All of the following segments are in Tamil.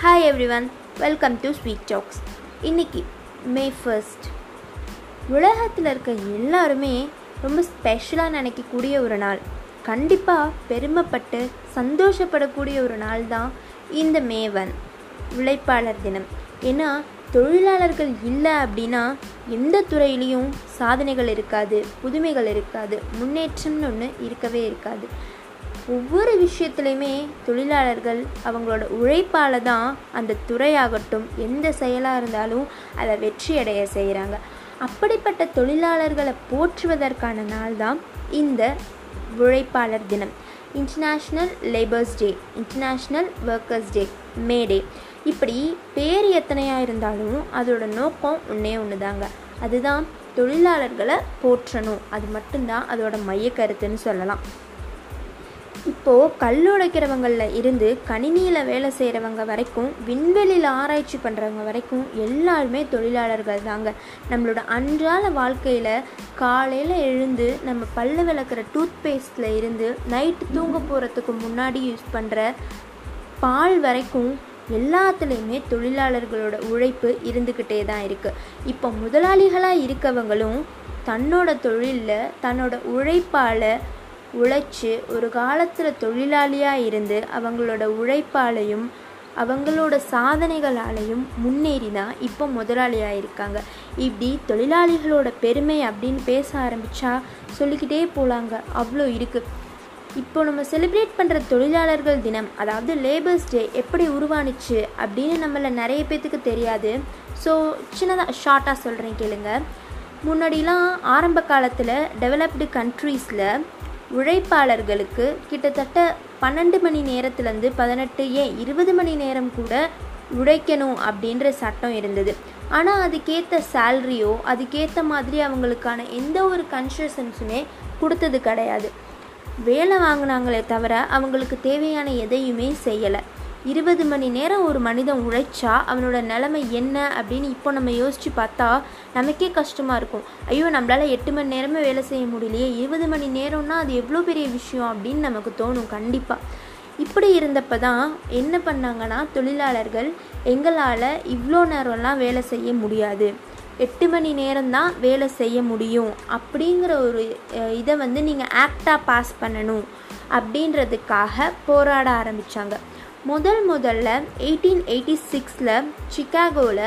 Hi everyone welcome to sweet talks இன்னைக்கு மே ஃபர்ஸ்ட் உலகத்தில் இருக்க எல்லாருமே ரொம்ப ஸ்பெஷலாக நினைக்கக்கூடிய ஒரு நாள். கண்டிப்பாக பெருமைப்பட்டு சந்தோஷப்படக்கூடிய ஒரு நாள் தான் இந்த மேவன் உழைப்பாளர் தினம். ஏன்னா தொழிலாளர்கள் இல்லை அப்படின்னா எந்த துறையிலையும் சாதனைகள் இருக்காது புதுமைகள் இருக்காது முன்னேற்றம்னு ஒன்று இருக்கவே இருக்காது. ஒவ்வொரு விஷயத்துலையுமே தொழிலாளர்கள் அவங்களோட உழைப்பால் தான் அந்த துறையாகட்டும் எந்த செயலாக இருந்தாலும் அதை வெற்றி அடைய செய்கிறாங்க அப்படிப்பட்ட தொழிலாளர்களை போற்றுவதற்கான நாள் தான் இந்த உழைப்பாளர் தினம். International labours day international workers day May day இப்படி பேர் எத்தனையாக இருந்தாலும் அதோட நோக்கம் ஒன்றே ஒன்று தாங்க அதுதான் தொழிலாளர்களை போற்றணும். அது மட்டும்தான் அதோட மைய கருத்துன்னு சொல்லலாம். இப்போது கல் உடைக்கிறவங்களில் இருந்து கணினியில் வேலை செய்கிறவங்க வரைக்கும் விண்வெளியில் ஆராய்ச்சி பண்ணுறவங்க வரைக்கும் எல்லாருமே தொழிலாளர்கள் தாங்க. நம்மளோட அன்றாட வாழ்க்கையில் காலையில் எழுந்து நம்ம பல்லு விளக்குற டூத் பேஸ்டில் இருந்து நைட்டு தூங்க போகிறதுக்கு முன்னாடி யூஸ் பண்ணுற பால் வரைக்கும் எல்லாத்துலேயுமே தொழிலாளர்களோட உழைப்பு இருந்துக்கிட்டே தான் இருக்குது இப்போ முதலாளிகளாக இருக்கவங்களும் தன்னோட தொழிலில் தன்னோட உழைப்பால் உழைச்சி ஒரு காலத்தில் தொழிலாளியாக இருந்து அவங்களோட உழைப்பாலையும் அவங்களோட சாதனைகளாலையும் முன்னேறி தான் இப்போ முதலாளியாக இருக்காங்க. இப்படி தொழிலாளிகளோட பெருமை அப்படின்னு பேச ஆரம்பித்தா சொல்லிக்கிட்டே போகலாங்க அவ்வளோ இருக்குது இப்போ நம்ம செலிப்ரேட் பண்ணுற தொழிலாளர்கள் தினம் அதாவது லேபர்ஸ் டே எப்படி உருவானுச்சு அப்படின்னு நம்மளை நிறைய பேர்த்துக்கு தெரியாது. ஸோ சின்னதாக ஷார்ட்டாக சொல்கிறேன் கேளுங்க. முன்னாடிலாம் ஆரம்ப காலத்தில் டெவலப்டு கண்ட்ரீஸில் உழைப்பாளர்களுக்கு கிட்டத்தட்ட பன்னெண்டு மணி நேரத்துலேருந்து பதினெட்டு ஏன் இருபது மணி நேரம் கூட உழைக்கணும் அப்படின்ற சட்டம் இருந்தது. ஆனால் அதுக்கேற்ற சேல்ரியோ அதுக்கேற்ற மாதிரி அவங்களுக்கான எந்த ஒரு கன்செஷன்ஸுமே கொடுத்தது கிடையாது. வேலை வாங்கினாங்களே தவிர அவங்களுக்கு தேவையான எதையுமே செய்யலை. இருபது மணி நேரம் ஒரு மனிதன் உழைச்சா அவனோட நிலைமை என்ன அப்படின்னு இப்போ நம்ம யோசித்து பார்த்தா நமக்கே கஷ்டமாக இருக்கும். ஐயோ நம்மளால் எட்டு மணி நேரமே வேலை செய்ய முடியலையே இருபது மணி நேரம்னா அது எவ்வளோ பெரிய விஷயம் அப்படின்னு நமக்கு தோணும் கண்டிப்பாக இப்படி இருந்தப்போ தான் என்ன பண்ணாங்கன்னா தொழிலாளர்கள் எங்களால் இவ்வளோ நேரம்லாம் வேலை செய்ய முடியாது. எட்டு மணி நேரம்தான் வேலை செய்ய முடியும் அப்படிங்கிற ஒரு இதை வந்து நீங்கள் ஆக்டாக பாஸ் பண்ணணும் அப்படின்றதுக்காக போராட ஆரம்பித்தாங்க முதல் முதல்ல எயிட்டீன் எயிட்டி சிக்ஸில் சிக்காகோவில்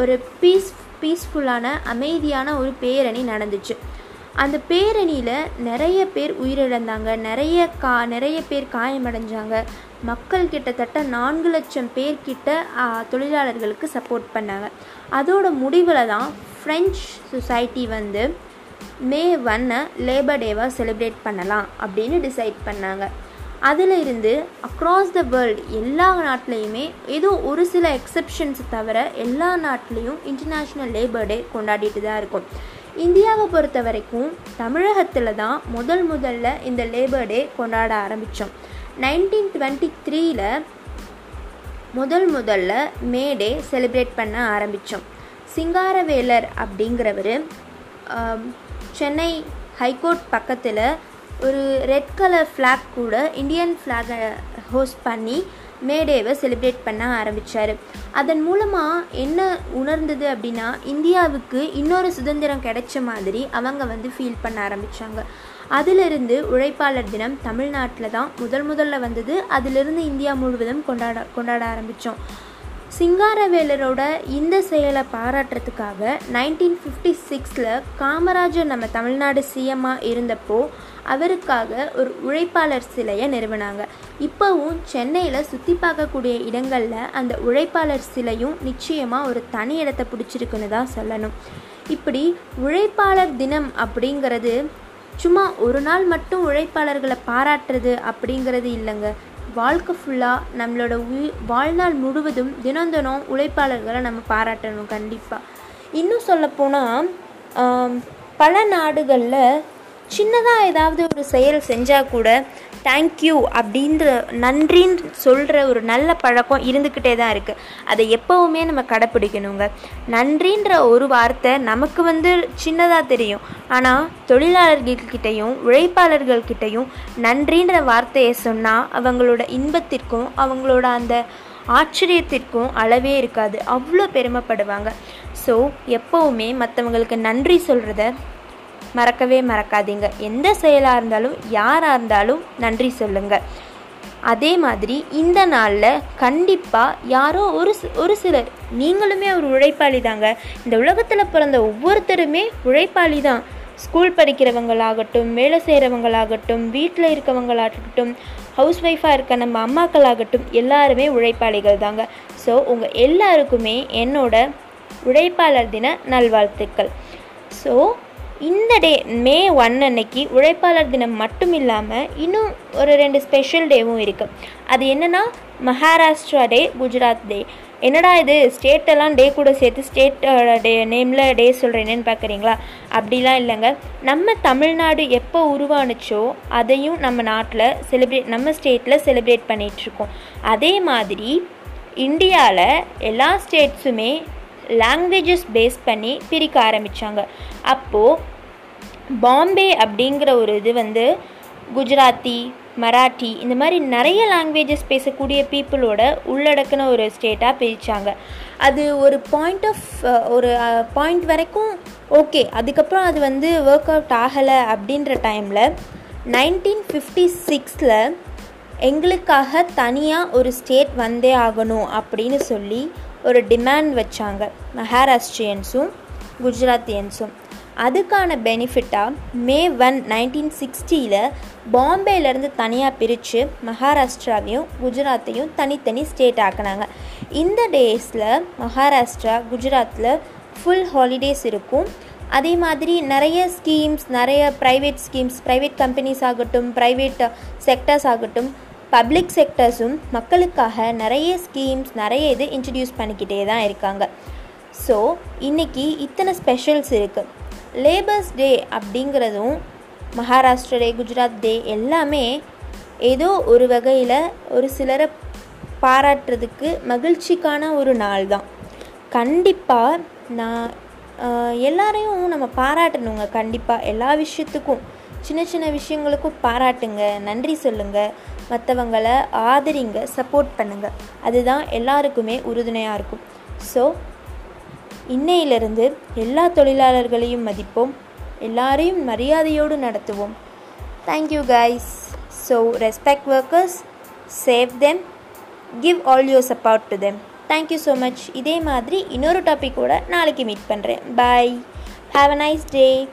ஒரு பீஸ் பீஸ்ஃபுல்லான அமைதியான ஒரு பேரணி நடந்துச்சு. அந்த பேரணியில் நிறைய பேர் உயிரிழந்தாங்க. நிறைய கா நிறைய பேர் காயமடைஞ்சாங்க. மக்கள் கிட்டத்தட்ட நான்கு லட்சம் பேர்கிட்ட தொழிலாளர்களுக்கு சப்போர்ட் பண்ணாங்க. அதோட முடிவில் தான் ஃப்ரெஞ்ச் சொசைட்டி வந்து மே ஒன்னை லேபர் டேவாக செலிப்ரேட் பண்ணலாம் அப்படின்னு டிசைட் பண்ணாங்க. அதில் இருந்து அக்ராஸ் த வேர்ல்டு எல்லா நாட்டிலையுமே ஏதோ ஒரு சில எக்ஸப்ஷன்ஸ் தவிர எல்லா நாட்டிலையும் இன்டர்நேஷ்னல் லேபர் டே கொண்டாடிட்டு தான் இருக்கும். இந்தியாவை பொறுத்த வரைக்கும் தமிழகத்தில் தான் முதல் முதல்ல இந்த லேபர் டே கொண்டாட ஆரம்பித்தோம் நைன்டீன் டுவெண்ட்டி த்ரீயில் முதல் முதல்ல மே டே செலிப்ரேட் பண்ண ஆரம்பித்தோம் சிங்காரவேலர் அப்படிங்கிறவர் சென்னை ஹைகோர்ட் பக்கத்தில் ஒரு ரெட் கலர் ஃப்ளாக் கூட இந்தியன் ஃப்ளாகை ஹோஸ்ட் பண்ணி மேடேவை செலிப்ரேட் பண்ண ஆரம்பித்தார் அதன் மூலமாக என்ன உணர்ந்தது அப்படின்னா இந்தியாவுக்கு இன்னொரு சுதந்திரம் கிடைச்ச மாதிரி அவங்க வந்து ஃபீல் பண்ண ஆரம்பித்தாங்க அதிலிருந்து உழைப்பாளர் தினம் தமிழ்நாட்டில் தான் முதல் முதல்ல வந்தது. அதிலிருந்து இந்தியா முழுவதும் கொண்டாட கொண்டாட ஆரம்பித்தோம் சிங்காரவேலரோட இந்த செயலை பாராட்டுறதுக்காக நைன்டீன் ஃபிஃப்டி சிக்ஸில் காமராஜர் நம்ம தமிழ்நாடு சிஎம்மாக இருந்தப்போ அவருக்காக ஒரு உழைப்பாளர் சிலையை நிறுவனாங்க. இப்போவும் சென்னையில் சுற்றி பார்க்கக்கூடிய இடங்களில் அந்த உழைப்பாளர் சிலையும் நிச்சயமாக ஒரு தனி இடத்தை பிடிச்சிருக்குன்னு தான் சொல்லணும். இப்படி உழைப்பாளர் தினம் அப்படிங்கிறது சும்மா ஒரு நாள் மட்டும் உழைப்பாளர்களை பாராட்டுறது அப்படிங்கிறது இல்லைங்க. வாழ்க்கை ஃபுல்லாக நம்மளோட உயிர் வாழ்நாள் முழுவதும் தினம் தினம் உழைப்பாளர்களை நம்ம பாராட்டணும் கண்டிப்பாக இன்னும் சொல்லப்போனால் பல நாடுகளில் சின்னதாக ஏதாவது ஒரு செயல் செஞ்சால் கூட தேங்க்யூ அப்படின்ற நன்றின்னு சொல்கிற ஒரு நல்ல பழக்கம் இருந்துக்கிட்டே தான் இருக்குது அதை எப்போவுமே நம்ம கடைப்பிடிக்கணுங்க. நன்றின்ற ஒரு வார்த்தை நமக்கு வந்து சின்னதாக தெரியும். ஆனால் தொழிலாளர்கள்கிட்டையும் உழைப்பாளர்கள்கிட்டையும் நன்றின்ற வார்த்தையை சொன்னால் அவங்களோட இன்பத்திற்கும் அவங்களோட அந்த ஆச்சரியத்திற்கும் அளவே இருக்காது. அவ்வளோ பெருமைப்படுவாங்க. ஸோ எப்போவுமே மற்றவங்களுக்கு நன்றி சொல்கிறத மறக்கவே மறக்காதீங்க. எந்த செயலாக இருந்தாலும் யாராக இருந்தாலும் நன்றி சொல்லுங்கள் அதே மாதிரி இந்த நாளில் கண்டிப்பாக யாரோ ஒரு ஒரு சிலர் நீங்களுமே ஒரு உழைப்பாளி தாங்க இந்த உலகத்தில் பிறந்த ஒவ்வொருத்தருமே உழைப்பாளி தான் ஸ்கூல் படிக்கிறவங்களாகட்டும் வேலை செய்கிறவங்களாகட்டும் வீட்டில் இருக்கவங்களாகட்டும் ஹவுஸ் ஒய்ஃபாக இருக்க நம்ம அம்மாக்களாகட்டும் எல்லாருமே உழைப்பாளிகள் தாங்க ஸோ உங்கள் எல்லாருக்குமே என்னோட உழைப்பாளர் தின நல்வாழ்த்துக்கள். ஸோ இந்த டே மே ஒன் அன்னைக்கு உழைப்பாளர் தினம் மட்டும் இல்லாமல் இன்னும் ஒரு ரெண்டு ஸ்பெஷல் டேவும் இருக்குது அது என்னென்னா மகாராஷ்டிரா டே குஜராத் டே என்னடா இது? ஸ்டேட்டெல்லாம் டே கூட சேர்த்து ஸ்டேட்டோட டே நேமில் டே சொல்கிறேன்னு பார்க்குறீங்களா அப்படிலாம் இல்லைங்க. நம்ம தமிழ்நாடு எப்போ உருவானுச்சோ அதையும் நம்ம நாட்டில் செலிப்ரேட் நம்ம ஸ்டேட்டில் செலிப்ரேட் பண்ணிகிட்ருக்கோம் அதே மாதிரி இந்தியாவில் எல்லா ஸ்டேட்ஸுமே லாங்குவேஜஸ் பேஸ் பண்ணி பிரிக்க ஆரம்பித்தாங்க அப்போது பாம்பே அப்படிங்கிற ஒரு இது வந்து குஜராத்தி மராட்டி இந்த மாதிரி நிறைய லாங்குவேஜஸ் பேசக்கூடிய பீப்புளோட உள்ளடக்கின ஒரு ஸ்டேட்டாக பிரித்தாங்க அது ஒரு பாயிண்ட் ஆஃப் ஒரு பாயிண்ட் வரைக்கும் ஓகே அதுக்கப்புறம் அது வந்து ஒர்க் அவுட் ஆகலை அப்படின்ற டைமில் நைன்டீன் ஃபிஃப்டி சிக்ஸில் எங்களுக்காக தனியாக ஒரு ஸ்டேட் வந்தே ஆகணும் அப்படின்னு சொல்லி ஒரு டிமாண்ட் வச்சாங்க. மகாராஷ்டிரியன்ஸும் குஜராத்தியன்ஸும். அதுக்கான பெனிஃபிட்டாக மே ஒன் நைன்டீன் சிக்ஸ்டியில் பாம்பேலேருந்து தனியாக பிரித்து மகாராஷ்டிராவையும் குஜராத்தையும் தனித்தனி ஸ்டேட் ஆக்குனாங்க. இந்த டேஸில் மகாராஷ்டிரா குஜராத்தில் ஃபுல் ஹாலிடேஸ் இருக்கும். அதே மாதிரி நிறைய ஸ்கீம்ஸ் நிறைய ப்ரைவேட் ஸ்கீம்ஸ் ப்ரைவேட் கம்பெனிஸ் ஆகட்டும் ப்ரைவேட் செக்டர்ஸ் ஆகட்டும் பப்ளிக் செக்டர்ஸும் மக்களுக்காக நிறைய ஸ்கீம்ஸ் நிறைய இது இன்ட்ரடியூஸ் பண்ணிக்கிட்டே தான் இருக்காங்க. ஸோ இன்றைக்கி இத்தனை ஸ்பெஷல்ஸ் இருக்குது லேபர்ஸ் டே அப்படிங்கிறதும் மகாராஷ்டிர டே குஜராத் டே எல்லாமே ஏதோ ஒரு வகையில் ஒரு சிலரை பாராட்டுறதுக்கு மகிழ்ச்சிக்கான ஒரு நாள் தான். கண்டிப்பாக நான் எல்லாரையும் நம்ம பாராட்டணுங்க. கண்டிப்பாக எல்லா விஷயத்துக்கும் சின்ன சின்ன விஷயங்களுக்கும் பாராட்டுங்க. நன்றி சொல்லுங்கள் மற்றவங்களை ஆதரிங்க சப்போர்ட் பண்ணுங்கள் அதுதான் எல்லாருக்குமே உறுதுணையாக இருக்கும். ஸோ இன்னையிலிருந்து எல்லா தொழிலாளர்களையும் மதிப்போம். எல்லாரையும் மரியாதையோடு நடத்துவோம். Thank you guys so respect workers save them give all your support to them thank you so much இதே மாதிரி இன்னொரு டாப்பிக்கோட நாளைக்கு மீட் பண்ணுறேன் பாய் ஹாவ் அ நைஸ் டே